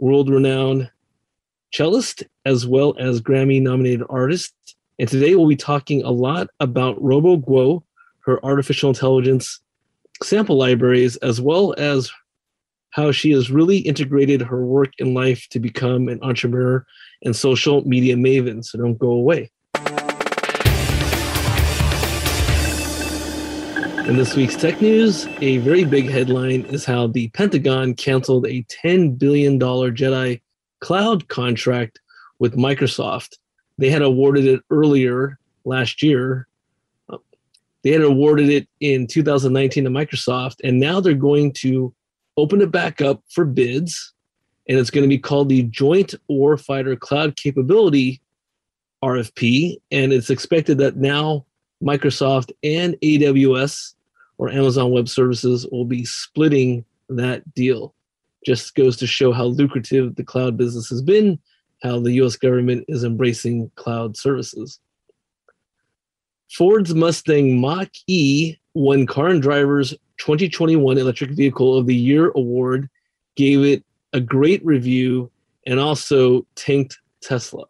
world renowned cellist as well as Grammy nominated artist. And today we'll be talking a lot about Robo Guo, her artificial intelligence sample libraries, as well as how she has really integrated her work in life to become an entrepreneur and social media maven. So don't go away. In this week's tech news, a very big headline is how the Pentagon canceled a $10 billion Jedi cloud contract with Microsoft. They had awarded it earlier last year. Um, they had awarded it in 2019 to Microsoft, and now they're going to open it back up for bids, and it's going to be called the Joint Warfighter Cloud Capability RFP. And it's expected that now Microsoft and AWS or Amazon Web Services will be splitting that deal. Just goes to show how lucrative the cloud business has been, how the US government is embracing cloud services. Ford's Mustang Mach E won Car and Driver's 2021 Electric Vehicle of the Year award, gave it a great review, and also tanked Tesla.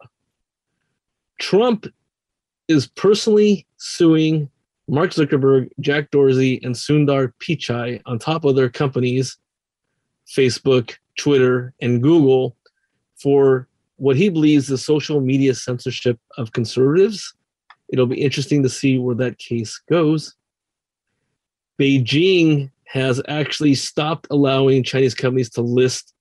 Trump is personally suing Mark Zuckerberg, Jack Dorsey, and Sundar Pichai, on top of their companies, Facebook, Twitter, and Google, for what he believes is social media censorship of conservatives. It'll be interesting to see where that case goes. Beijing has actually stopped allowing Chinese companies to list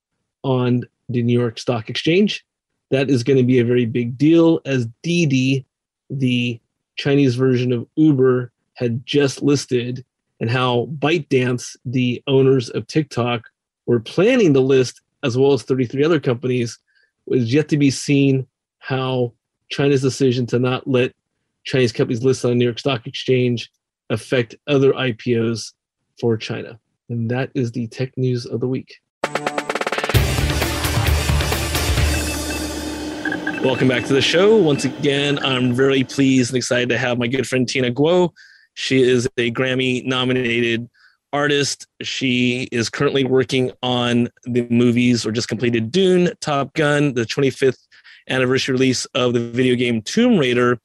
on the New York Stock Exchange. That is going to be a very big deal as Didi, the Chinese version of Uber, had just listed and how ByteDance, the owners of TikTok, were planning to list, as well as 33 other companies, was yet to be seen how China's decision to not let Chinese companies list on the New York Stock Exchange affect other IPOs for China. And that is the tech news of the week. Welcome back to the show. Once again, I'm very pleased and excited to have my good friend Tina Guo she is a Grammy nominated artist. She is currently working on the movies or just completed Dune, Top Gun, the 25th anniversary release of the video game Tomb Raider.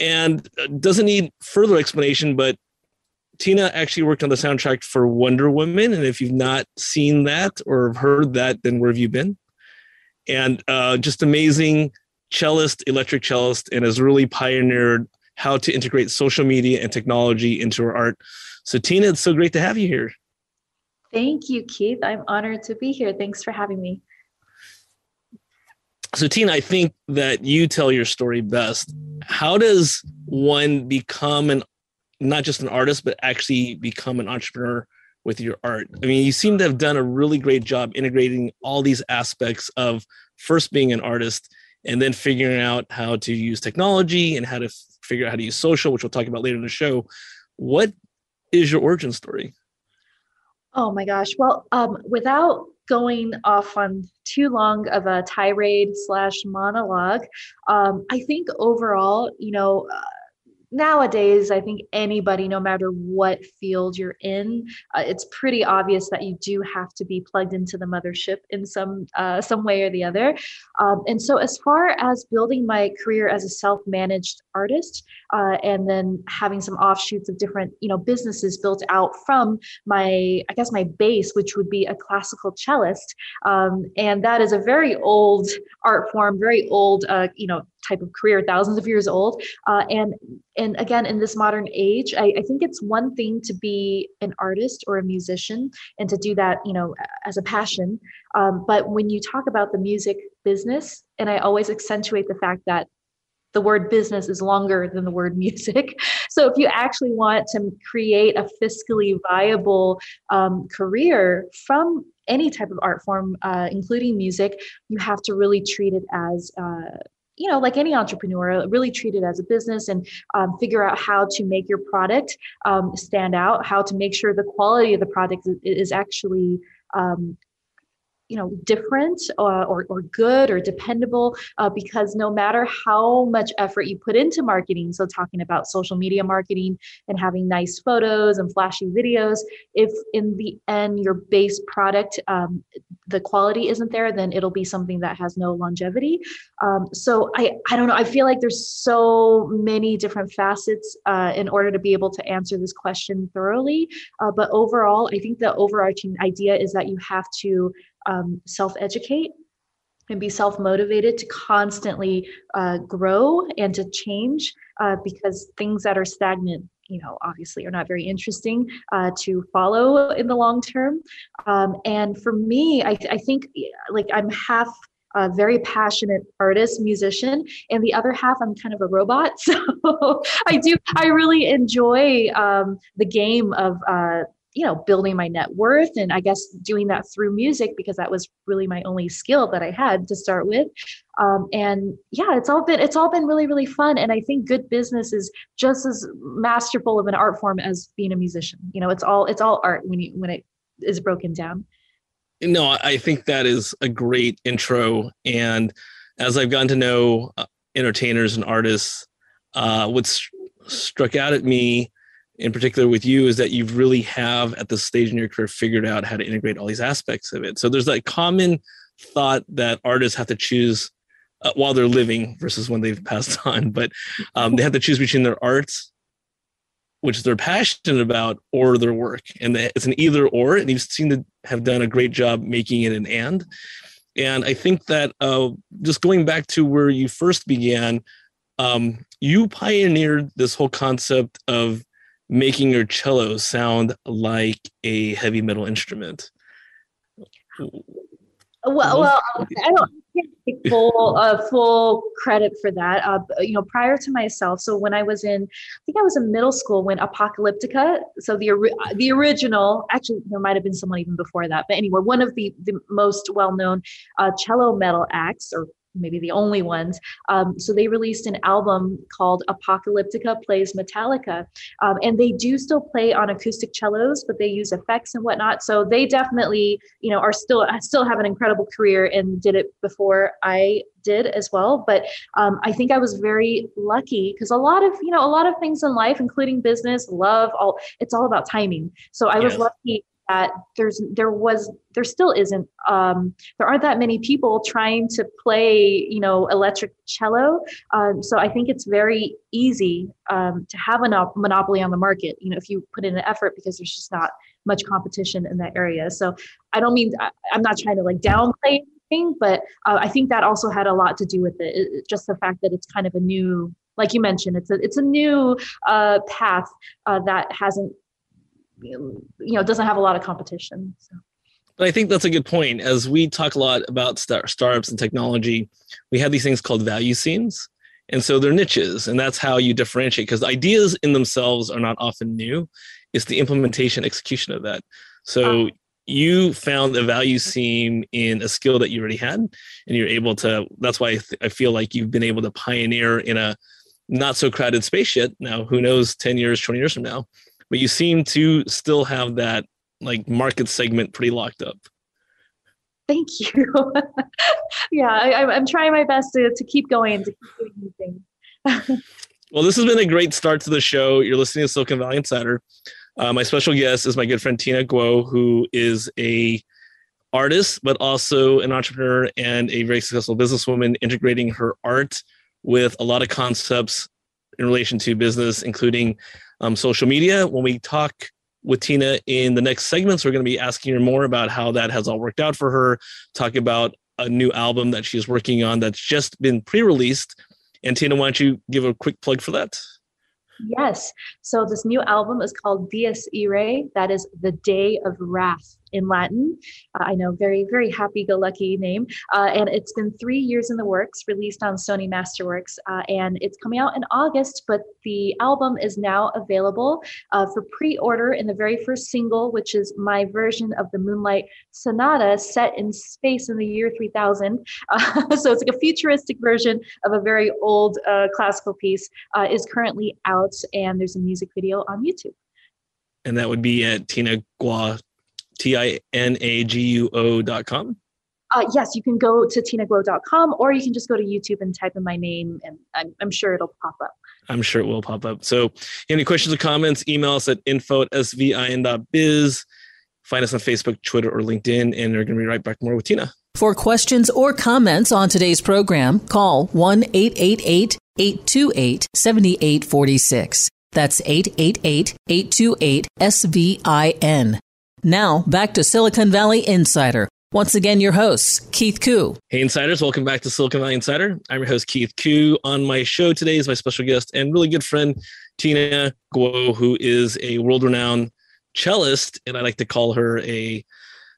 And doesn't need further explanation, but Tina actually worked on the soundtrack for Wonder Woman. And if you've not seen that or heard that, then where have you been? And uh, just amazing cellist, electric cellist, and has really pioneered how to integrate social media and technology into our art. So, Tina, it's so great to have you here. Thank you, Keith. I'm honored to be here. Thanks for having me. So, Tina, I think that you tell your story best. How does one become an not just an artist, but actually become an entrepreneur with your art? I mean, you seem to have done a really great job integrating all these aspects of first being an artist and then figuring out how to use technology and how to figure out how to use social, which we'll talk about later in the show. What is your origin story? Oh my gosh. Well, um, without going off on too long of a tirade slash monologue, um, I think overall, you know, uh, nowadays i think anybody no matter what field you're in uh, it's pretty obvious that you do have to be plugged into the mothership in some uh, some way or the other. Um, and so as far as building my career as a self-managed artist uh, and then having some offshoots of different you know businesses built out from my i guess my base which would be a classical cellist um, and that is a very old art form very old uh, you know type of career, thousands of years old. Uh, and and again, in this modern age, I, I think it's one thing to be an artist or a musician and to do that, you know, as a passion. Um, but when you talk about the music business, and I always accentuate the fact that the word business is longer than the word music. So if you actually want to create a fiscally viable um, career from any type of art form, uh, including music, you have to really treat it as uh, you know, like any entrepreneur, really treat it as a business and um, figure out how to make your product um, stand out, how to make sure the quality of the product is, is actually um, you know different or, or, or good or dependable uh, because no matter how much effort you put into marketing so talking about social media marketing and having nice photos and flashy videos if in the end your base product um, the quality isn't there then it'll be something that has no longevity. Um, so I, I don't know i feel like there's so many different facets uh, in order to be able to answer this question thoroughly. Uh, but overall i think the overarching idea is that you have to um, self educate and be self motivated to constantly uh, grow and to change uh, because things that are stagnant you know obviously are not very interesting uh, to follow in the long term. Um, and for me I, I think like i'm half a very passionate artist musician and the other half i'm kind of a robot. So i do i really enjoy um, the game of uh, you know building my net worth and i guess doing that through music because that was really my only skill that i had to start with. Um, and yeah it's all been it's all been really really fun. And i think good business is just as masterful of an art form as being a musician. You know it's all it's all art when you when it is broken down. No i think that is a great intro. And as i've gotten to know uh, entertainers and artists uh, what's struck out at me in particular with you is that you really have at this stage in your career figured out how to integrate all these aspects of it. So there's that common thought that artists have to choose uh, while they're living versus when they've passed on, but um, they have to choose between their arts, which they're passionate about, or their work. And it's an either or, and you've seem to have done a great job making it an and. And I think that uh, just going back to where you first began, um, you pioneered this whole concept of making your cello sound like a heavy metal instrument. Well, well, I don't take full uh, full credit for that. Uh, you know, prior to myself, so when I was in, I think I was in middle school when Apocalyptica, so the the original, actually there might have been someone even before that, but anyway, one of the the most well known uh, cello metal acts or maybe the only ones. Um, so they released an album called Apocalyptica Plays Metallica. Um, and they do still play on acoustic cellos, but they use effects and whatnot. So they definitely, you know, are still still have an incredible career and did it before I did as well. But um, I think I was very lucky because a lot of, you know, a lot of things in life, including business, love, all it's all about timing. So I yes. was lucky that there's there was there still isn't um, there aren't that many people trying to play you know electric cello um, so i think it's very easy um, to have a monopoly on the market you know if you put in an effort because there's just not much competition in that area so i don't mean I, am not trying to like downplay anything but uh, i think that also had a lot to do with it. it just the fact that it's kind of a new like you mentioned, it's a it's a new uh, path uh, that hasn't you know it doesn't have a lot of competition so. but i think that's a good point. As we talk a lot about star- startups and technology we have these things called value scenes and so they're niches and that's how you differentiate because ideas in themselves are not often new. It's the implementation execution of that. So uh, you found a value seam in a skill that you already had and you're able to that's why I, th- I feel like you've been able to pioneer in a not so crowded space yet. Now who knows 10 years 20 years from now but you seem to still have that like market segment pretty locked up. Thank you. yeah, I, am trying my best to, to keep going, to keep doing new things. well, this has been a great start to the show. You're listening to Silicon Valley Insider. Uh, my special guest is my good friend Tina Guo, who is a artist, but also an entrepreneur and a very successful businesswoman, integrating her art with a lot of concepts in relation to business, including um, social media. When we talk with Tina in the next segments, we're going to be asking her more about how that has all worked out for her, talk about a new album that she's working on that's just been pre released. And Tina, why don't you give a quick plug for that? Yes. So this new album is called Dies Irae. That is the Day of Wrath. In Latin. Uh, I know, very, very happy go lucky name. Uh, and it's been three years in the works, released on Sony Masterworks. Uh, and it's coming out in August, but the album is now available uh, for pre order in the very first single, which is my version of the Moonlight Sonata set in space in the year 3000. Uh, so it's like a futuristic version of a very old uh, classical piece, is currently out, and there's a music video on YouTube and that would be at Tina Guo T I N A G U O dot com? Uh, yes, you can go to tinaguo.com or you can just go to YouTube and type in my name and I'm, I'm sure it'll pop up. I'm sure it will pop up. So, any questions or comments, email us at info at svin.biz. Find us on Facebook, Twitter, or LinkedIn, and we're going to be right back more with Tina. For questions or comments on today's program, call 1 888 828 7846. That's 888 828 SVIN. Now, back to Silicon Valley Insider. Once again, your host, Keith Koo. Hey, Insiders, welcome back to Silicon Valley Insider. I'm your host, Keith Koo. On my show today is my special guest and really good friend, Tina Guo, who is a world renowned cellist, and I like to call her a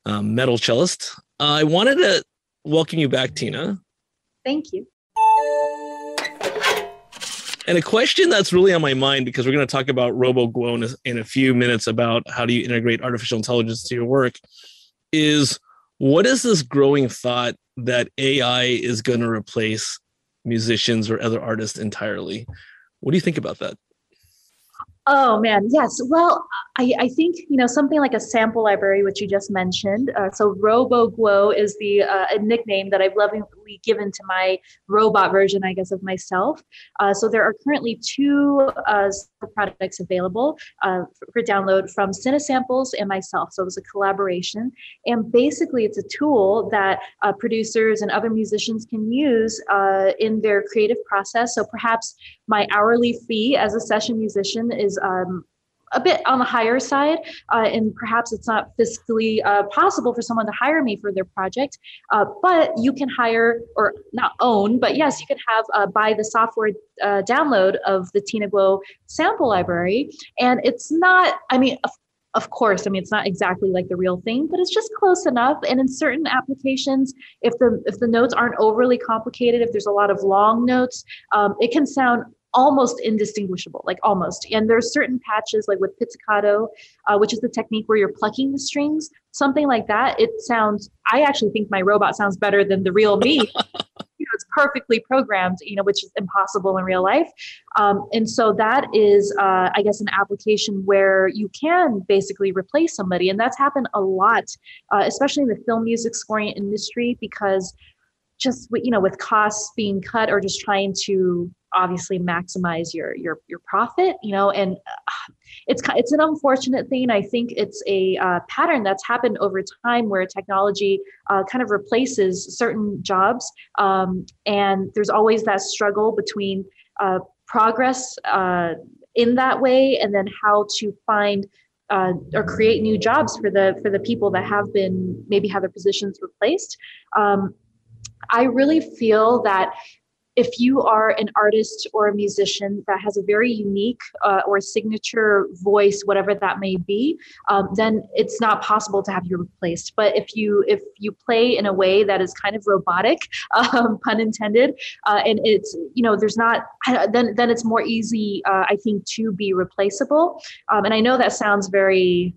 um, metal cellist. Uh, I wanted to welcome you back, Tina. Thank you. And a question that's really on my mind because we're going to talk about RoboGuo in a, in a few minutes about how do you integrate artificial intelligence to your work is what is this growing thought that AI is going to replace musicians or other artists entirely? What do you think about that? Oh man, yes. Well, I, I think you know something like a sample library, which you just mentioned. Uh, so RoboGuo is the uh, nickname that I've lovingly given to my robot version, I guess, of myself. Uh, so there are currently two uh, products available uh, for, for, download from Cinesamples and myself. So it was a collaboration, and basically it's a tool that uh, producers and other musicians can use in their creative process. So perhaps my hourly fee as a session musician is um, a bit on the higher side, uh, and perhaps it's not fiscally uh, possible for someone to hire me for their project. Uh, but you can hire or not own, but yes, you can have uh, buy the software uh, download of the Tina Guo sample library, and it's not. I mean, of, of course, I mean it's not exactly like the real thing, but it's just close enough. And in certain applications, if the if the notes aren't overly complicated, if there's a lot of long notes, um, it can sound almost indistinguishable, like almost. And there's certain patches, like with pizzicato, uh, which is the technique where you're plucking the strings, something like that. It sounds. I actually think my robot sounds better than the real me. you know, it's perfectly programmed, you know, which is impossible in real life. Um, and so that is, uh, I guess, an application where you can basically replace somebody, and that's happened a lot, uh, especially in the film music scoring industry, because just you know with costs being cut or just trying to obviously maximize your your your profit you know and uh, it's it's an unfortunate thing. I think it's a uh, pattern that's happened over time where technology uh, kind of replaces certain jobs um, and there's always that struggle between uh, progress uh, in that way and then how to find uh, or create new jobs for the for the people that have been maybe have their positions replaced. Um, I really feel that if you are an artist or a musician that has a very unique uh, or signature voice whatever that may be um, then it's not possible to have you replaced. But if you if you play in a way that is kind of robotic um, pun intended uh, and it's you know there's not then then it's more easy uh, i think to be replaceable. Um, and i know that sounds very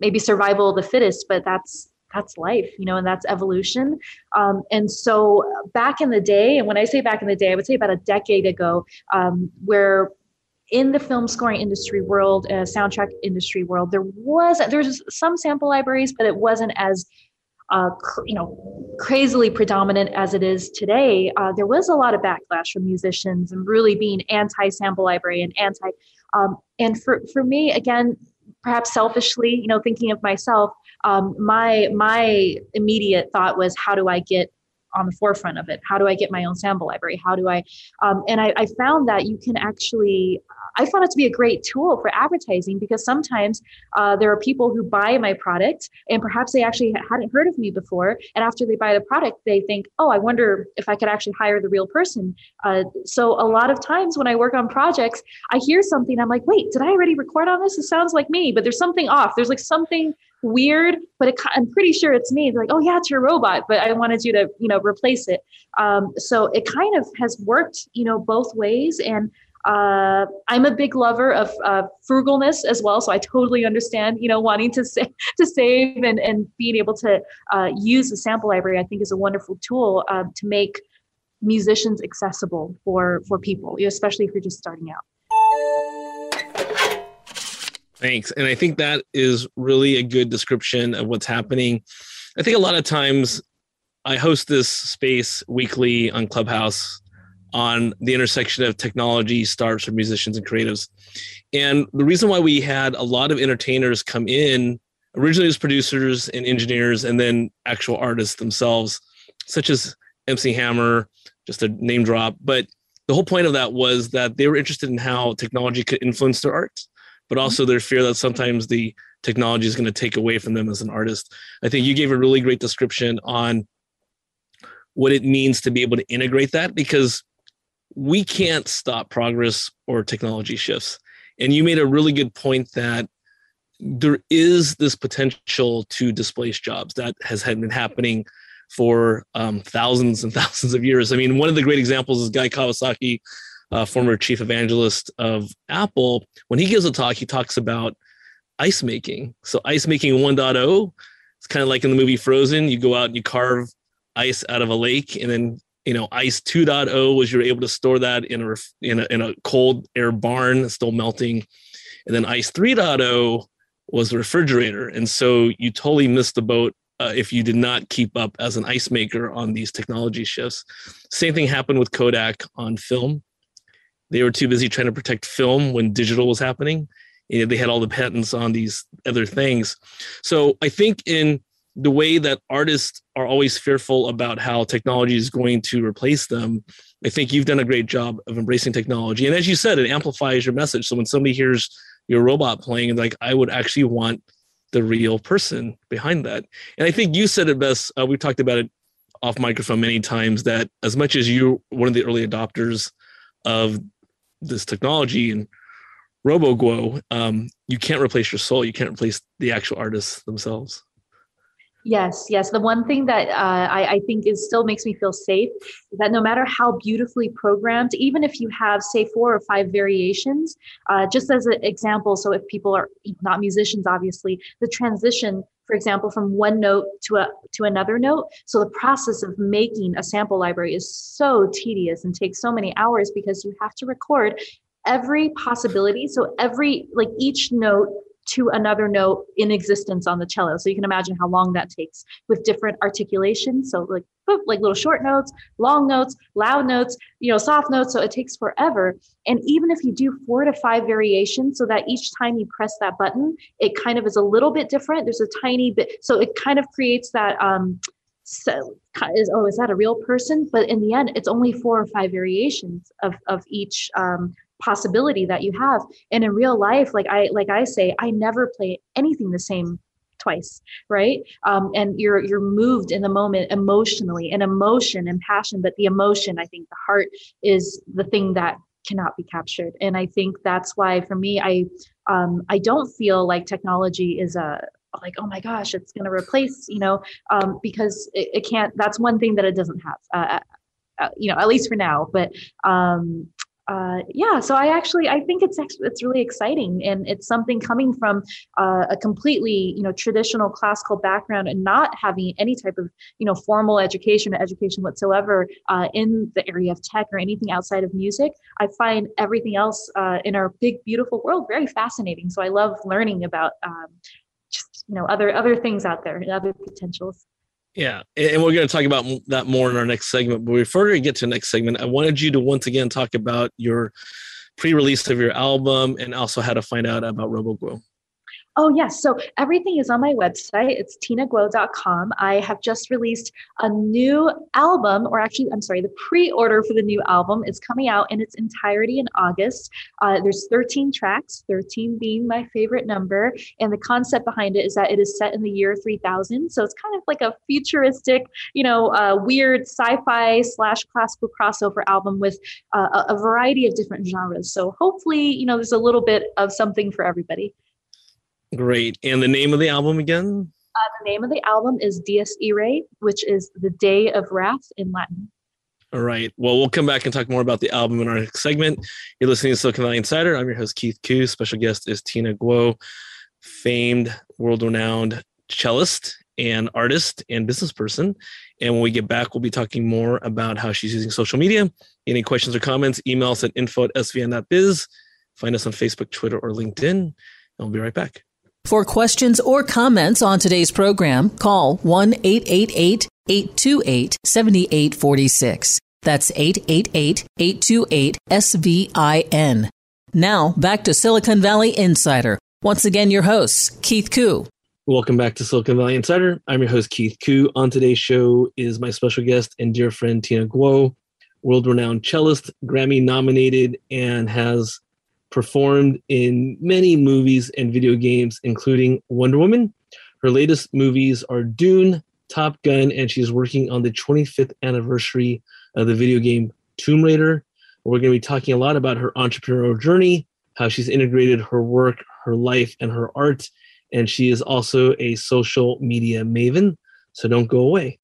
maybe survival of the fittest but that's that's life, you know, and that's evolution. Um, and so back in the day, and when I say back in the day, I would say about a decade ago, um, where in the film scoring industry world, uh, soundtrack industry world, there was there's some sample libraries, but it wasn't as uh, cr- you know crazily predominant as it is today. Uh, there was a lot of backlash from musicians and really being anti-sample library and anti. Um, and for for me, again, perhaps selfishly, you know, thinking of myself, um, my my immediate thought was how do i get on the forefront of it? How do i get my own sample library? How do i um, and I, I, found that you can actually i found it to be a great tool for advertising because sometimes uh, there are people who buy my product and perhaps they actually hadn't heard of me before and after they buy the product they think oh i wonder if i could actually hire the real person uh, so a lot of times when i work on projects i hear something i'm like wait did i already record on this it sounds like me but there's something off there's like something weird, but it, I'm pretty sure it's me. They're like, oh yeah, it's your robot, but I wanted you to, you know, replace it. Um, so it kind of has worked, you know, both ways. And uh, I'm a big lover of uh, frugalness as well, so I totally understand, you know, wanting to save, to save and and being able to uh, use the sample library. I think is a wonderful tool um, to make musicians accessible for for people, especially if you're just starting out. Thanks. And I think that is really a good description of what's happening. I think a lot of times I host this space weekly on Clubhouse on the intersection of technology, startups for musicians and creatives. And the reason why we had a lot of entertainers come in originally as producers and engineers and then actual artists themselves, such as MC Hammer, just a name drop. But the whole point of that was that they were interested in how technology could influence their art but mm-hmm. also their fear that sometimes the technology is going to take away from them as an artist. I think you gave a really great description on what it means to be able to integrate that because we can't stop progress or technology shifts. And you made a really good point that there is this potential to displace jobs that has had been happening for um, thousands and thousands of years. I mean, one of the great examples is Guy Kawasaki, uh, former chief evangelist of Apple, when he gives a talk, he talks about ice making. So ice making 1.0, it's kind of like in the movie Frozen. You go out and you carve ice out of a lake, and then you know ice 2.0 was you're able to store that in a in a, in a cold air barn, still melting, and then ice 3.0 was the refrigerator, and so you totally missed the boat uh, if you did not keep up as an ice maker on these technology shifts. Same thing happened with Kodak on film. They were too busy trying to protect film when digital was happening. Know, they had all the patents on these other things. So I think in the way that artists are always fearful about how technology is going to replace them, I think you've done a great job of embracing technology. And as you said, it amplifies your message. So when somebody hears your robot playing, like I would actually want the real person behind that. And I think you said it best. Uh, we've talked about it off microphone many times that as much as you one of the early adopters of this technology and RoboGuo, um, you can't replace your soul. You can't replace the actual artists themselves. Yes, yes. The one thing that uh, I, I, think is still makes me feel safe is that no matter how beautifully programmed, even if you have say four or five variations, uh, just as an example, so if people are not musicians, obviously, the transition for example, from one note to a to another note. So the process of making a sample library is so tedious and takes so many hours because you have to record every possibility. So every like each note to another note in existence on the cello. So you can imagine how long that takes with different articulations. So like like little short notes, long notes, loud notes, you know, soft notes. So it takes forever. And even if you do four to five variations, so that each time you press that button, it kind of is a little bit different. There's a tiny bit, so it kind of creates that um so is oh is that a real person but in the end it's only four or five variations of of each um, possibility that you have. And in real life like i like i say i never play anything the same twice right? Um, and you're you're moved in the moment emotionally and emotion and passion but the emotion i think the heart is the thing that cannot be captured. And i think that's why for me i um, i don't feel like technology is a like oh my gosh it's going to replace you know um, because it, it, can't that's one thing that it doesn't have uh, uh, you know at least for now but um, uh, yeah, so I actually I think it's it's really exciting, and it's something coming from uh, a completely you know traditional classical background and not having any type of you know formal education or education whatsoever uh, in the area of tech or anything outside of music. I find everything else uh, in our big beautiful world very fascinating. So I love learning about um, just you know other other things out there and other potentials. Yeah, and we're going to talk about that more in our next segment. But before we get to the next segment, I wanted you to once again talk about your pre-release of your album and also how to find out about RoboGuo. Oh, yes. So everything is on my website. It's tinaguo.com. I have just released a new album, or actually, I'm sorry, the pre order for the new album is coming out in its entirety in August. Uh, there's 13 tracks, 13 being my favorite number. And the concept behind it is that it is set in the year 3000. So it's kind of like a futuristic, you know, uh, weird sci fi slash classical crossover album with uh, a, a variety of different genres. So hopefully, you know, there's a little bit of something for everybody. Great. And the name of the album again? Uh, the name of the album is Dies Irae, which is the Day of Wrath in Latin. All right. Well, we'll come back and talk more about the album in our next segment. You're listening to Silicon Valley Insider. I'm your host, Keith Koo. Special guest is Tina Guo, famed, world renowned cellist and artist and business person. And when we get back, we'll be talking more about how she's using social media. Any questions or comments, email us at info at svin.biz. Find us on Facebook, Twitter, or LinkedIn. And we'll be right back. For questions or comments on today's program, call 1 888 828 7846. That's 888 828 SVIN. Now, back to Silicon Valley Insider. Once again, your host, Keith Koo. Welcome back to Silicon Valley Insider. I'm your host, Keith Koo. On today's show is my special guest and dear friend, Tina Guo, world renowned cellist, Grammy nominated, and has performed in many movies and video games, including Wonder Woman. Her latest movies are Dune, Top Gun, and she's working on the 25th anniversary of the video game Tomb Raider. We're going to be talking a lot about her entrepreneurial journey, how she's integrated her work, her life, and her art and she is also a social media maven. So don't go away.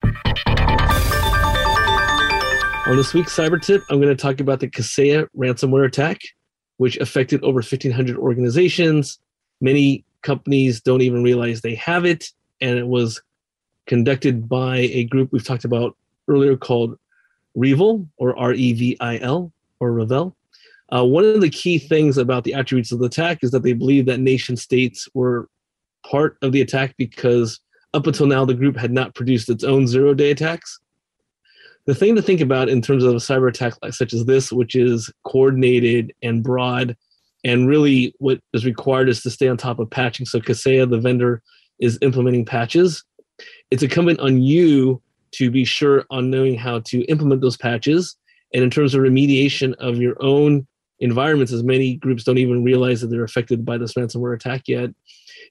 On this week's Cyber Tip, I'm going to talk about the Kaseya ransomware attack, which affected over 1,500 organizations. Many companies don't even realize they have it, and it was conducted by a group we've talked about earlier called REvil or R E V I L or Revel. Uh, one of the key things about the attributes of the attack is that they believe that nation states were part of the attack because up until now the group had not produced its own zero day attacks. The thing to think about in terms of a cyber attack like such as this, which is coordinated and broad, and really what is required is to stay on top of patching. So Kaseya, the vendor, is implementing patches. It's incumbent on you to be sure on knowing how to implement those patches. And in terms of remediation of your own environments, as many groups don't even realize that they're affected by this ransomware attack yet,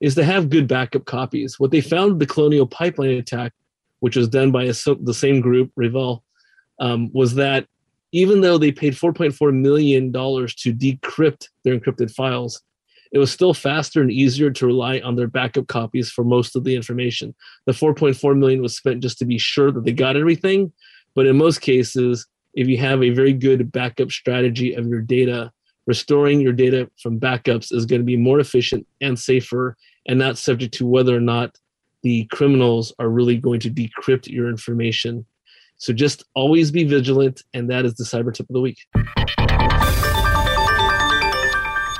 is to have good backup copies. What they found the Colonial Pipeline attack, which was done by a, the same group, REvil, um, was that even though they paid $4.4 million to decrypt their encrypted files, it was still faster and easier to rely on their backup copies for most of the information. The 4.4 million was spent just to be sure that they got everything, but in most cases, if you have a very good backup strategy of your data, restoring your data from backups is going to be more efficient and safer and not subject to whether or not the criminals are really going to decrypt your information. So just always be vigilant, and that is the cyber tip of the week.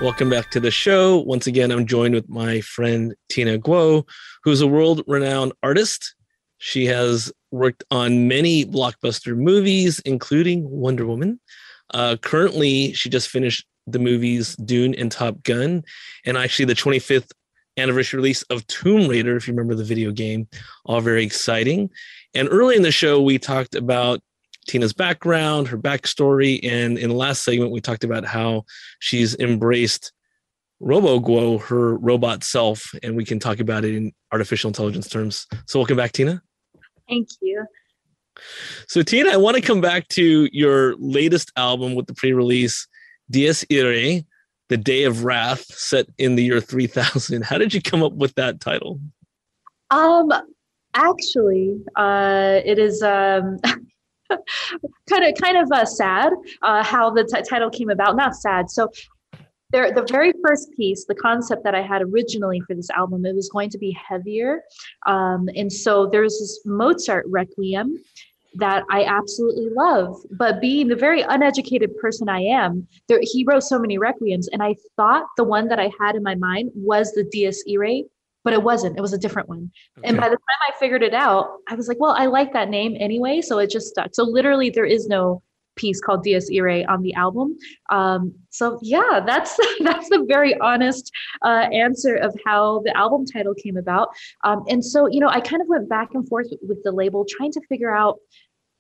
Welcome back to the show. Once again, I'm joined with my friend Tina Guo, who's a world renowned artist. She has worked on many blockbuster movies, including Wonder Woman. Uh, currently, she just finished the movies Dune and Top Gun, and actually the 25th anniversary release of Tomb Raider, if you remember the video game, all very exciting. And early in the show, we talked about Tina's background, her backstory, and in the last segment, we talked about how she's embraced RoboGuo, her robot self, and we can talk about it in artificial intelligence terms. So, welcome back, Tina. Thank you. So, Tina, I want to come back to your latest album with the pre release Dies Irae, the Day of Wrath, set in the year 3000. How did you come up with that title? Um, actually, uh, it is um, kind of kind of uh, sad uh, how the t- title came about. Not sad. So there, the very first piece, the concept that I had originally for this album, it was going to be heavier. Um, and so there's this Mozart Requiem that I absolutely love. But being the very uneducated person I am, there, he wrote so many requiems, and I thought the one that I had in my mind was the Dies Irae, but it wasn't. It was a different one. Okay. And by the time I figured it out, I was like, well, I like that name anyway, so it just stuck. So literally, there is no piece called Dies Irae on the album. Um, so yeah, that's that's the very honest uh, answer of how the album title came about. Um, and so you know, I kind of went back and forth with the label, trying to figure out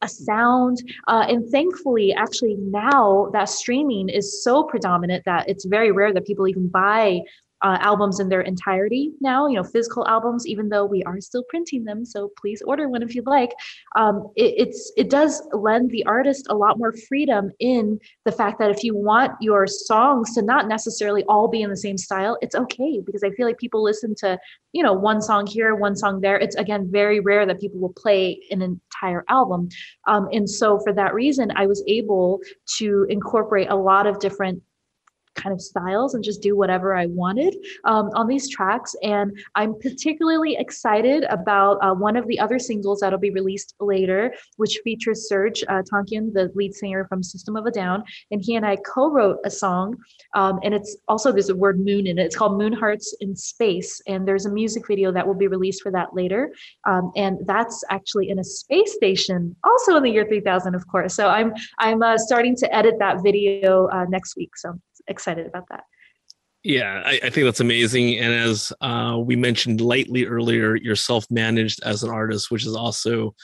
a sound. Uh, and thankfully, actually, now that streaming is so predominant that it's very rare that people even buy uh, albums in their entirety now, you know, physical albums, even though we are still printing them. So please order one if you'd like. Um, it, it's it does lend the artist a lot more freedom in the fact that if you want your songs to not necessarily all be in the same style, it's okay because I feel like people listen to, you know, one song here, one song there. It's again very rare that people will play an entire album. Um, and so for that reason, I was able to incorporate a lot of different kind of styles and just do whatever I wanted um, on these tracks. And I'm particularly excited about uh, one of the other singles that'll be released later, which features Serj uh, Tankian, the lead singer from System of a Down. And he and I co wrote a song. Um, and it's also, there's a word moon in it. It's called Moon Hearts in Space. And there's a music video that will be released for that later. Um, and that's actually in a space station, also in the year 3000, of course. So I'm, I'm uh, starting to edit that video uh, next week. So excited about that. Yeah, I, I, think that's amazing. And as uh, we mentioned lightly earlier, you're self managed as an artist, which is also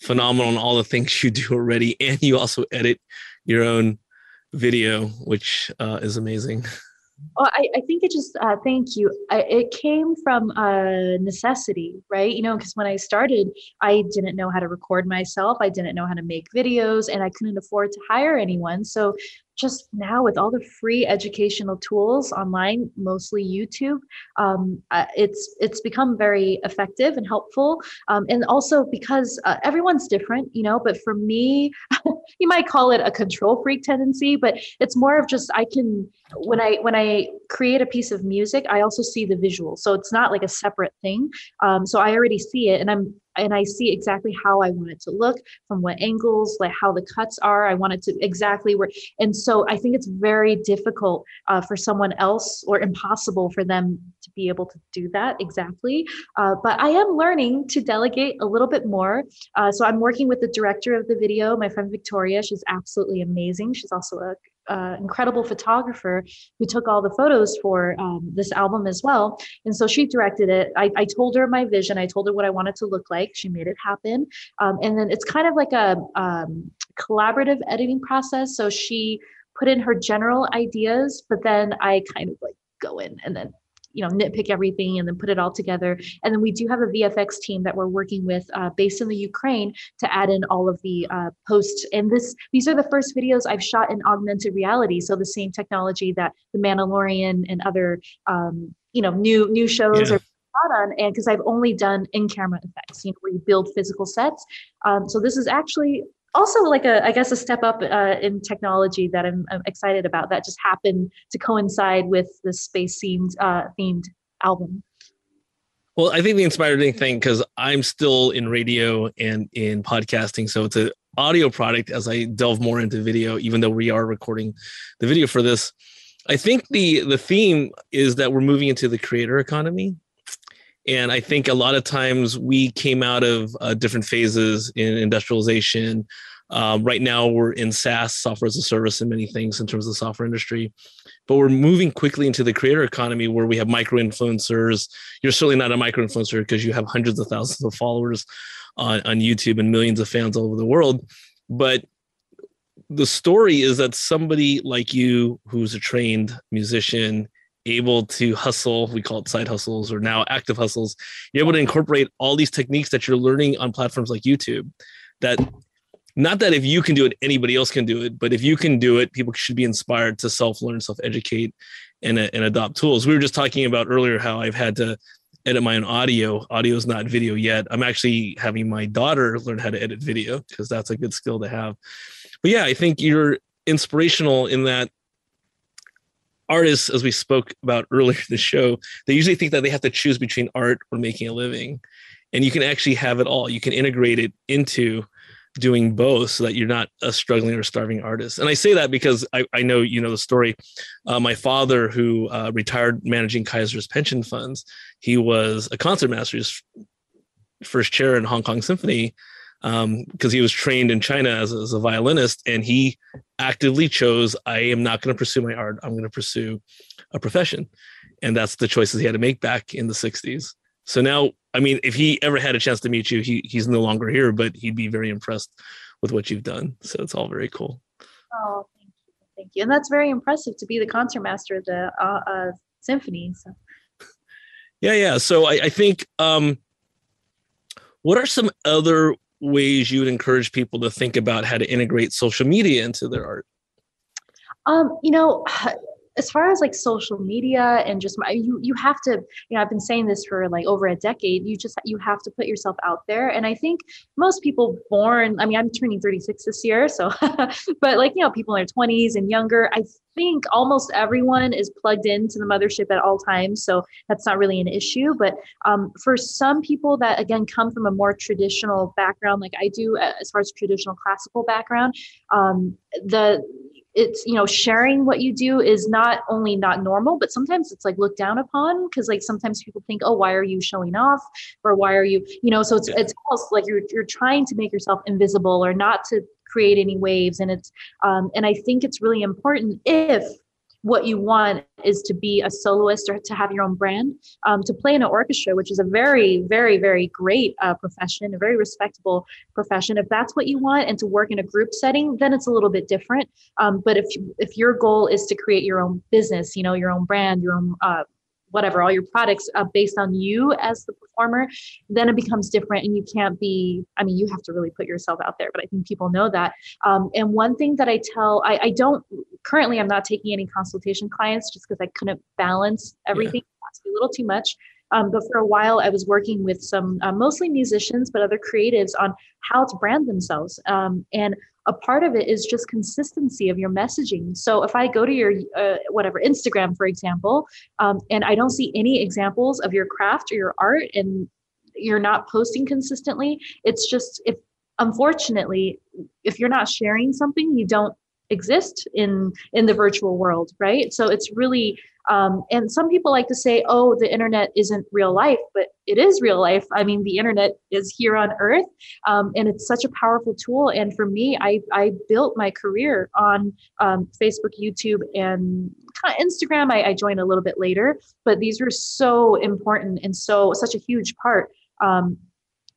phenomenal in all the things you do already. And you also edit your own video, which uh, is amazing. Well, I, I think it just, uh, thank you. I, it came from a necessity, right? You know, because when I started, I didn't know how to record myself. I didn't know how to make videos and I couldn't afford to hire anyone. So just now with all the free educational tools online mostly youtube um, uh, it's it's become very effective and helpful. Um, and also because uh, everyone's different you know but for me you might call it a control freak tendency but it's more of just i can when i when i create a piece of music i also see the visual so it's not like a separate thing. Um, so i already see it and i'm and I see exactly how I want it to look from what angles, like how the cuts are. I want it to exactly where. And so I think it's very difficult uh, for someone else or impossible for them to be able to do that exactly. Uh, but I am learning to delegate a little bit more. Uh, so I'm working with the director of the video, my friend Victoria. She's absolutely amazing. She's also a uh, incredible photographer who took all the photos for um, this album as well. And so she directed it. I, I, told her my vision. I told her what I wanted to look like. She made it happen. Um, and then it's kind of like a um, collaborative editing process. So she put in her general ideas, but then I kind of like go in and then you know nitpick everything and then put it all together and then we do have a vfx team that we're working with uh, based in the ukraine to add in all of the uh, posts and this these are the first videos i've shot in augmented reality so the same technology that the mandalorian and other um, you know new new shows yeah. are on and because I've only done in-camera effects, you know, where you build physical sets. Um, so this is actually also like a i guess a step up uh, in technology that I'm, I'm, excited about that just happened to coincide with the space themed uh, themed album. Well i think the inspiring thing because i'm still in radio and in podcasting so it's an audio product as i delve more into video even though we are recording the video for this. I think the the theme is that we're moving into the creator economy and I think a lot of times we came out of uh, different phases in industrialization. Um, right now, we're in SaaS, software as a service, and many things in terms of the software industry. But we're moving quickly into the creator economy where we have micro influencers. You're certainly not a micro influencer because you have hundreds of thousands of followers on, on YouTube and millions of fans all over the world. But the story is that somebody like you, who's a trained musician, able to hustle we call it side hustles or now active hustles you're able to incorporate all these techniques that you're learning on platforms like youtube that not that if you can do it anybody else can do it but if you can do it people should be inspired to self-learn self-educate and, uh, and adopt tools. We were just talking about earlier how i've had to edit my own audio. Audio is not video yet. I'm actually having my daughter learn how to edit video because that's a good skill to have. But yeah i think you're inspirational in that artists, as we spoke about earlier in the show, they usually think that they have to choose between art or making a living. And you can actually have it all. You can integrate it into doing both so that you're not a struggling or starving artist. And I say that because I, I know you know the story. Uh, my father, who uh, retired managing Kaiser's pension funds, he was a concertmaster. His first chair in Hong Kong Symphony because um, he was trained in China as, as, a violinist, and he actively chose, I am not going to pursue my art. I'm going to pursue a profession, and that's the choices he had to make back in the '60s. So now, I mean, if he ever had a chance to meet you, he he's no longer here, but he'd be very impressed with what you've done. So it's all very cool. Oh, thank you, thank you, and that's very impressive to be the concertmaster of the uh, uh, symphony. So. Yeah, yeah. So I, I think um, what are some other ways you would encourage people to think about how to integrate social media into their art? Um, you know, as far as like social media and just my, you you have to you know I've been saying this for like over a decade you just you have to put yourself out there. And I think most people born I mean I'm turning 36 this year so but like you know people in their 20s and younger I think almost everyone is plugged into the mothership at all times so that's not really an issue. But um, for some people that again come from a more traditional background like I do as far as traditional classical background um, the it's you know sharing what you do is not only not normal but sometimes it's like looked down upon because like sometimes people think oh why are you showing off? or why are you you know so it's it's almost like you're you're trying to make yourself invisible or not to create any waves and it's um and i think it's really important if what you want is to be a soloist or to have your own brand um, to play in an orchestra which is a very very very great uh, profession a very respectable profession. If that's what you want and to work in a group setting then it's a little bit different. Um, but if if your goal is to create your own business you know your own brand your own uh, whatever all your products uh, based on you as the performer then it becomes different and you can't be i mean you have to really put yourself out there but i think people know that um, and one thing that i tell I, I, don't currently i'm not taking any consultation clients just because i couldn't balance everything yeah. it's a little too much um, but for a while, I was working with some uh, mostly musicians, but other creatives on how to brand themselves. Um, and a part of it is just consistency of your messaging. So if I go to your uh, whatever Instagram, for example, um, and I don't see any examples of your craft or your art, and you're not posting consistently, it's just if unfortunately if you're not sharing something, you don't exist in in the virtual world, right? So it's really um, and some people like to say, oh, the internet isn't real life, but it is real life. I mean, the internet is here on earth um, and it's such a powerful tool. And for me, I, I built my career on um, Facebook, YouTube, and Instagram. I, I, joined a little bit later, but these were so important and so such a huge part. Um,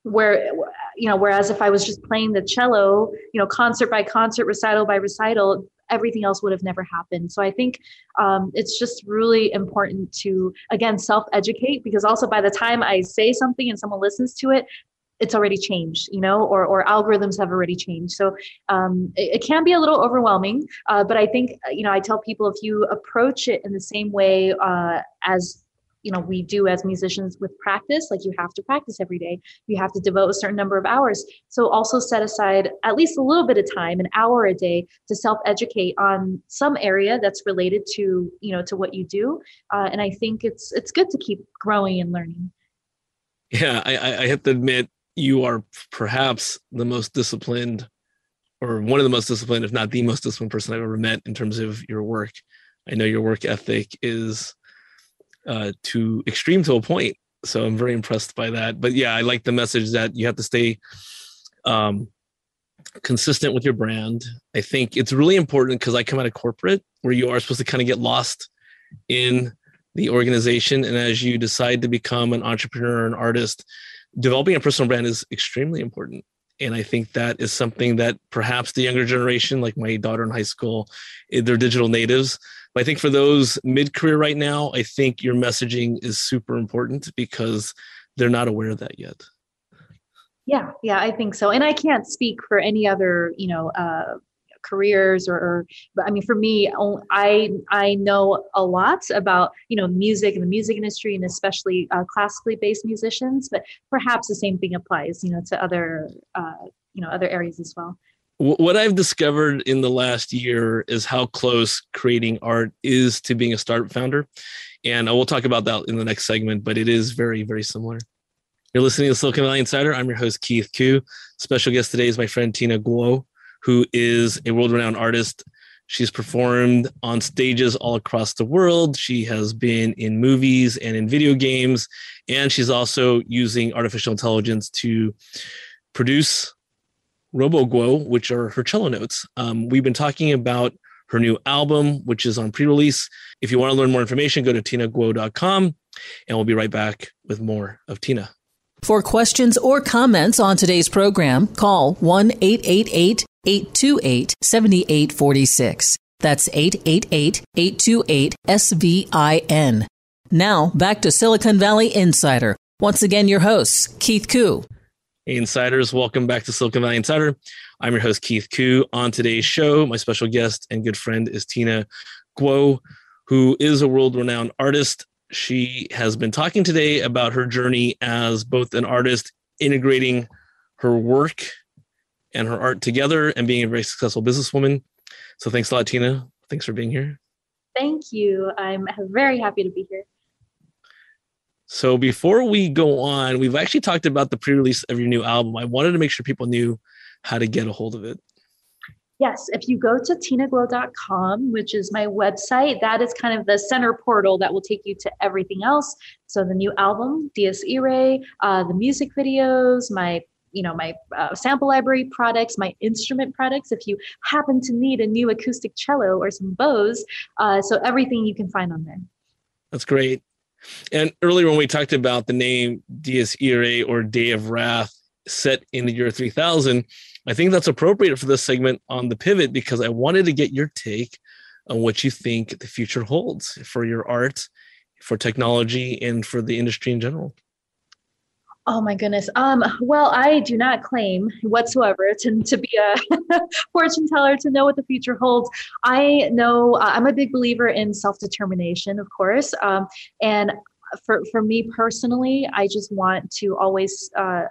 where you know whereas if i was just playing the cello you know concert by concert recital by recital everything else would have never happened. So I think um, it's just really important to, again, self educate because also by the time I say something and someone listens to it, it's already changed, you know, or, or algorithms have already changed. So um, it, it, can be a little overwhelming, uh, but I think, you know, I tell people if you approach it in the same way uh, as you know we do as musicians with practice like you have to practice every day. You have to devote a certain number of hours. So also set aside at least a little bit of time an hour a day to self educate on some area that's related to you know to what you do. Uh, and i think it's it's good to keep growing and learning. Yeah I, I have to admit you are perhaps the most disciplined or one of the most disciplined if not the most disciplined person i've ever met in terms of your work. I know your work ethic is uh, to extreme to a point. So I'm very impressed by that. But yeah, I like the message that you have to stay um, consistent with your brand. I think it's really important because I come out of corporate where you are supposed to kind of get lost in the organization. And as you decide to become an entrepreneur, an artist, developing a personal brand is extremely important. And I think that is something that perhaps the younger generation, like my daughter in high school, eh, they're digital natives. But I think for those mid career right now, I think your messaging is super important because they're not aware of that yet. Yeah, yeah, I think so. And I can't speak for any other, you know, uh, careers or, or but i mean for me i i know a lot about you know music and the music industry and especially uh, classically based musicians but perhaps the same thing applies you know to other uh, you know other areas as well what I've discovered in the last year is how close creating art is to being a startup founder. And uh, I will talk about that in the next segment, but it is very, very similar. You're listening to Silicon Valley Insider. I'm your host, Keith Koo. Special guest today is my friend Tina Guo, who is a world renowned artist. She's performed on stages all across the world. She has been in movies and in video games. And she's also using artificial intelligence to produce RoboGuo, which are her cello notes. Um, we've been talking about her new album, which is on pre release. If you want to learn more information, go to tinaguo.com and we'll be right back with more of Tina. For questions or comments on today's program, call 1 888 828 7846. That's 888 828 SVIN. Now, back to Silicon Valley Insider. Once again, your host, Keith Koo. Hey, Insiders, welcome back to Silicon Valley Insider. I'm your host, Keith Koo. On today's show, my special guest and good friend is Tina Guo, who is a world renowned artist. She has been talking today about her journey as both an artist, integrating her work and her art together, and being a very successful businesswoman. So, thanks a lot, Tina. Thanks for being here. Thank you. I'm very happy to be here. So before we go on, we've actually talked about the pre-release of your new album. I wanted to make sure people knew how to get a hold of it. Yes, if you go to tinaguo.com, which is my website, that is kind of the center portal that will take you to everything else. So the new album, Dies Irae, uh, the music videos, my you know my uh, sample library products my instrument products if you happen to need a new acoustic cello or some bows uh, so everything you can find on there that's great and earlier when we talked about the name Dies Irae or Day of Wrath set in the year 3000, I think that's appropriate for this segment on the pivot because I wanted to get your take on what you think the future holds for your art, for technology, and for the industry in general. Oh my goodness. Um, well, I do not claim whatsoever to, to be a fortune teller to know what the future holds. I know uh, I'm a big believer in self determination, of course. Um, and for, for me personally, I just want to always uh,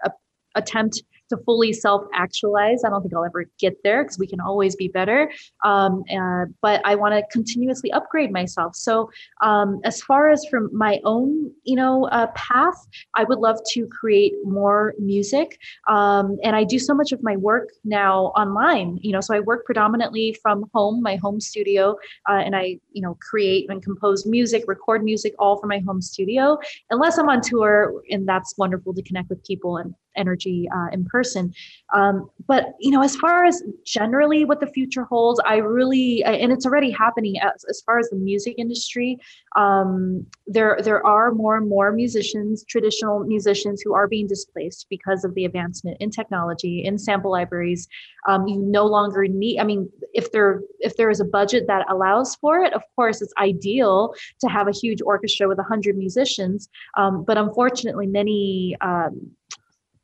attempt to fully self actualize. I don't think I'll ever get there because we can always be better. Um, uh, but I want to continuously upgrade myself. So, um, as far as from my own, you know, uh, path, I would love to create more music. Um, and I do so much of my work now online. You know, so I work predominantly from home, my home studio, uh, and I, you know, create and compose music, record music, all from my home studio. Unless I'm on tour, and that's wonderful to connect with people and energy uh, in person. Um, but you know, as far as generally what the future holds, I really and it's already happening as, as far as the music industry. Um, there there are more and more musicians, traditional musicians, who are being displaced because of the advancement in technology, in sample libraries. Um, you no longer need. I mean, if there if there is a budget that allows for it, of course, it's ideal to have a huge orchestra with hundred musicians. Um, but unfortunately, many um,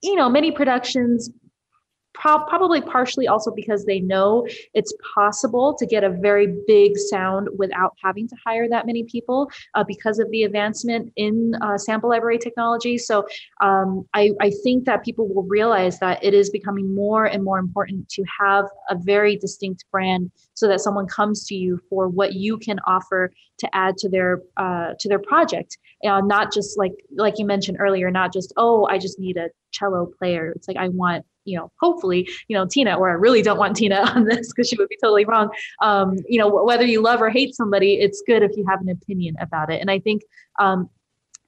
you know, many productions pro- probably partially also because they know it's possible to get a very big sound without having to hire that many people uh, because of the advancement in uh, sample library technology. So um, I, I think that people will realize that it is becoming more and more important to have a very distinct brand so that someone comes to you for what you can offer to add to their uh, to their project uh, not just like like you mentioned earlier not just oh i just need a cello player it's like i want you know, hopefully, you know, Tina, or I really don't want Tina on this because she would be totally wrong. Um, you know, whether you love or hate somebody, it's good if you have an opinion about it. And I think um,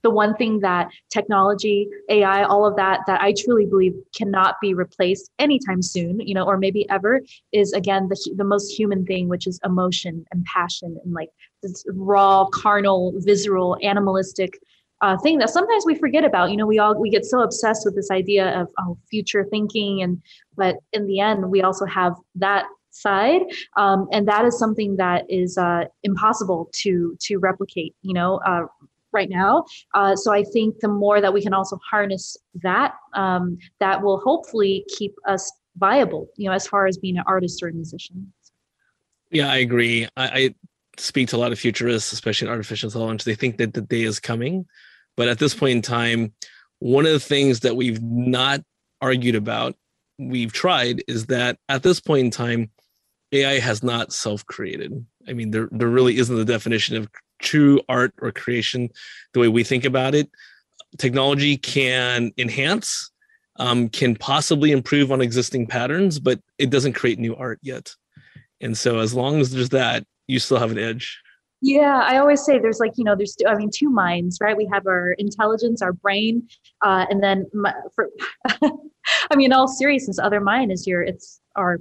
the one thing that technology ai all of that that i truly believe cannot be replaced anytime soon you know or maybe ever is again the, the most human thing which is emotion and passion and like this raw carnal visceral animalistic uh, thing that sometimes we forget about. You know, we all we get so obsessed with this idea of oh, future thinking, and but in the end, we also have that side, um, and that is something that is uh, impossible to to replicate. You know. Uh, right now uh, so i think the more that we can also harness that um, that will hopefully keep us viable you know as far as being an artist or a musician yeah i agree I, I speak to a lot of futurists especially in artificial intelligence they think that the day is coming but at this point in time, one of the things that we've not argued about, we've tried, is that at this point in time, AI has not self-created. I mean, there there really isn't the definition of true art or creation the way we think about it. Technology can enhance, um, can possibly improve on existing patterns, but it doesn't create new art yet. And so, as long as there's that, you still have an edge. Yeah, I always say there's like, you know, there's, I mean, two minds, right? We have our intelligence, our brain, uh, and then my, for, I mean, all seriousness, other mind is your, it's our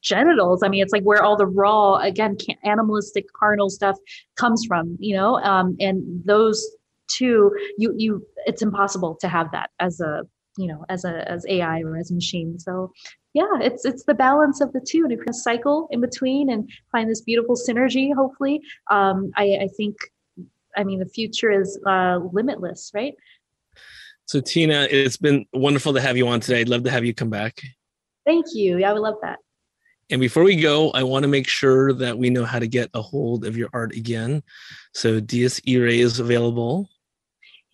genitals. I mean, it's like where all the raw, again, animalistic, carnal stuff comes from, you know, um, and those two, you, you, it's impossible to have that as a, you know, as a, as AI or as a machine. So yeah, it's it's the balance of the two, and if you can cycle in between and find this beautiful synergy, hopefully, um, I, I think I mean, the future is uh, limitless, right? So, Tina, it's been wonderful to have you on today. I'd love to have you come back. Thank you. Yeah, I would love that. And before we go, I want to make sure that we know how to get a hold of your art again. So, Dies Irae is available.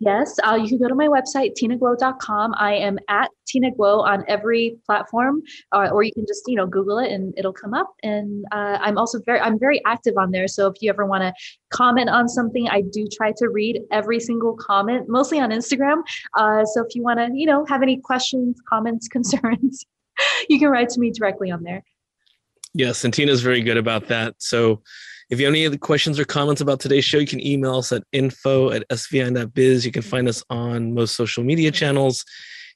Yes, uh, you can go to my website, tinaguo.com. I am at Tina Guo on every platform, uh, or you can just, you know, Google it and it'll come up. And uh, I'm also very, I'm very active on there. So if you ever want to comment on something, I do try to read every single comment, mostly on Instagram. Uh, so if you want to, you know, have any questions, comments, concerns, you can write to me directly on there. Yes, and Tina's very good about that. So if you have any other questions or comments about today's show, you can email us at info at svin.biz. You can find us on most social media channels.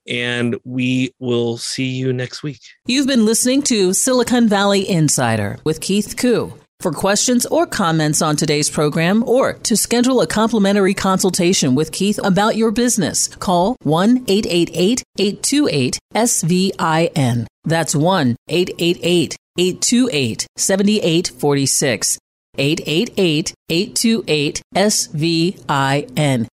And we will see you next week. You've been listening to Silicon Valley Insider with Keith Koo. For questions or comments on today's program or to schedule a complimentary consultation with Keith about your business, call 1 888 828 SVIN. That's 1 888 828 7846. 888 828 SVIN.